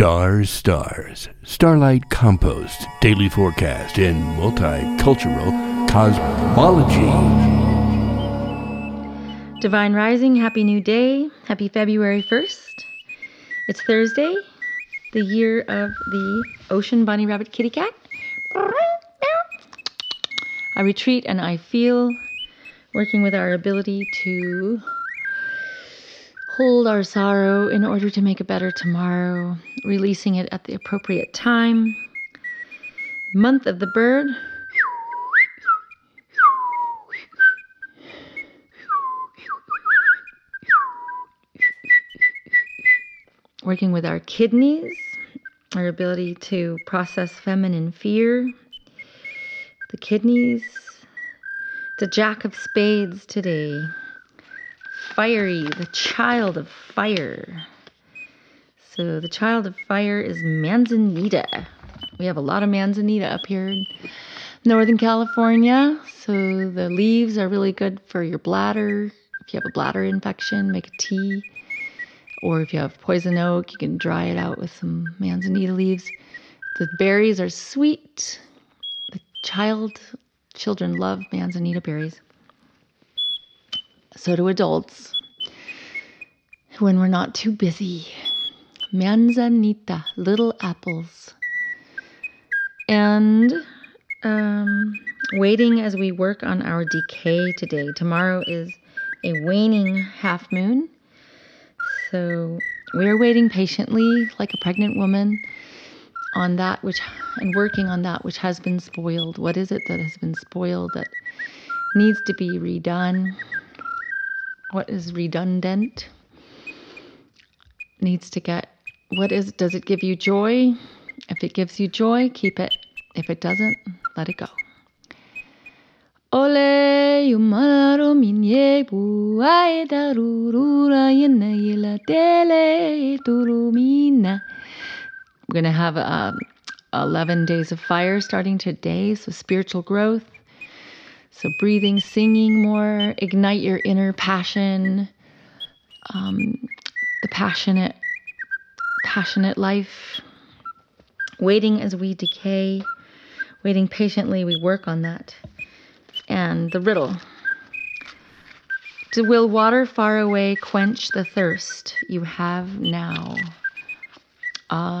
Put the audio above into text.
Stars, stars, starlight compost, daily forecast, and multicultural cosmology. Divine Rising, happy new day. Happy February 1st. It's Thursday, the year of the ocean bunny rabbit kitty cat. I retreat and I feel working with our ability to hold our sorrow in order to make a better tomorrow, releasing it at the appropriate time. Month of the bird. Working with our kidneys, our ability to process feminine fear. The kidneys. The Jack of Spades today fiery, the child of fire. So the child of fire is manzanita. We have a lot of manzanita up here in Northern California. So the leaves are really good for your bladder. If you have a bladder infection, make a tea. Or if you have poison oak, you can dry it out with some manzanita leaves. The berries are sweet. The child children love manzanita berries so do adults when we're not too busy. Manzanita, little apples. And um, waiting as we work on our decay today. Tomorrow is a waning half moon. So we're waiting patiently, like a pregnant woman, on that which, and working on that which has been spoiled. What is it that has been spoiled that needs to be redone? What is redundant needs to get what is does it give you joy? If it gives you joy keep it. If it doesn't let it go. Ole yumalaro minye yela dele turumina. We're going to have um, 11 days of fire starting today, so spiritual growth, so, breathing, singing more, ignite your inner passion, um, the passionate, passionate life. Waiting as we decay, waiting patiently, we work on that. And the riddle will water far away quench the thirst you have now? Aha.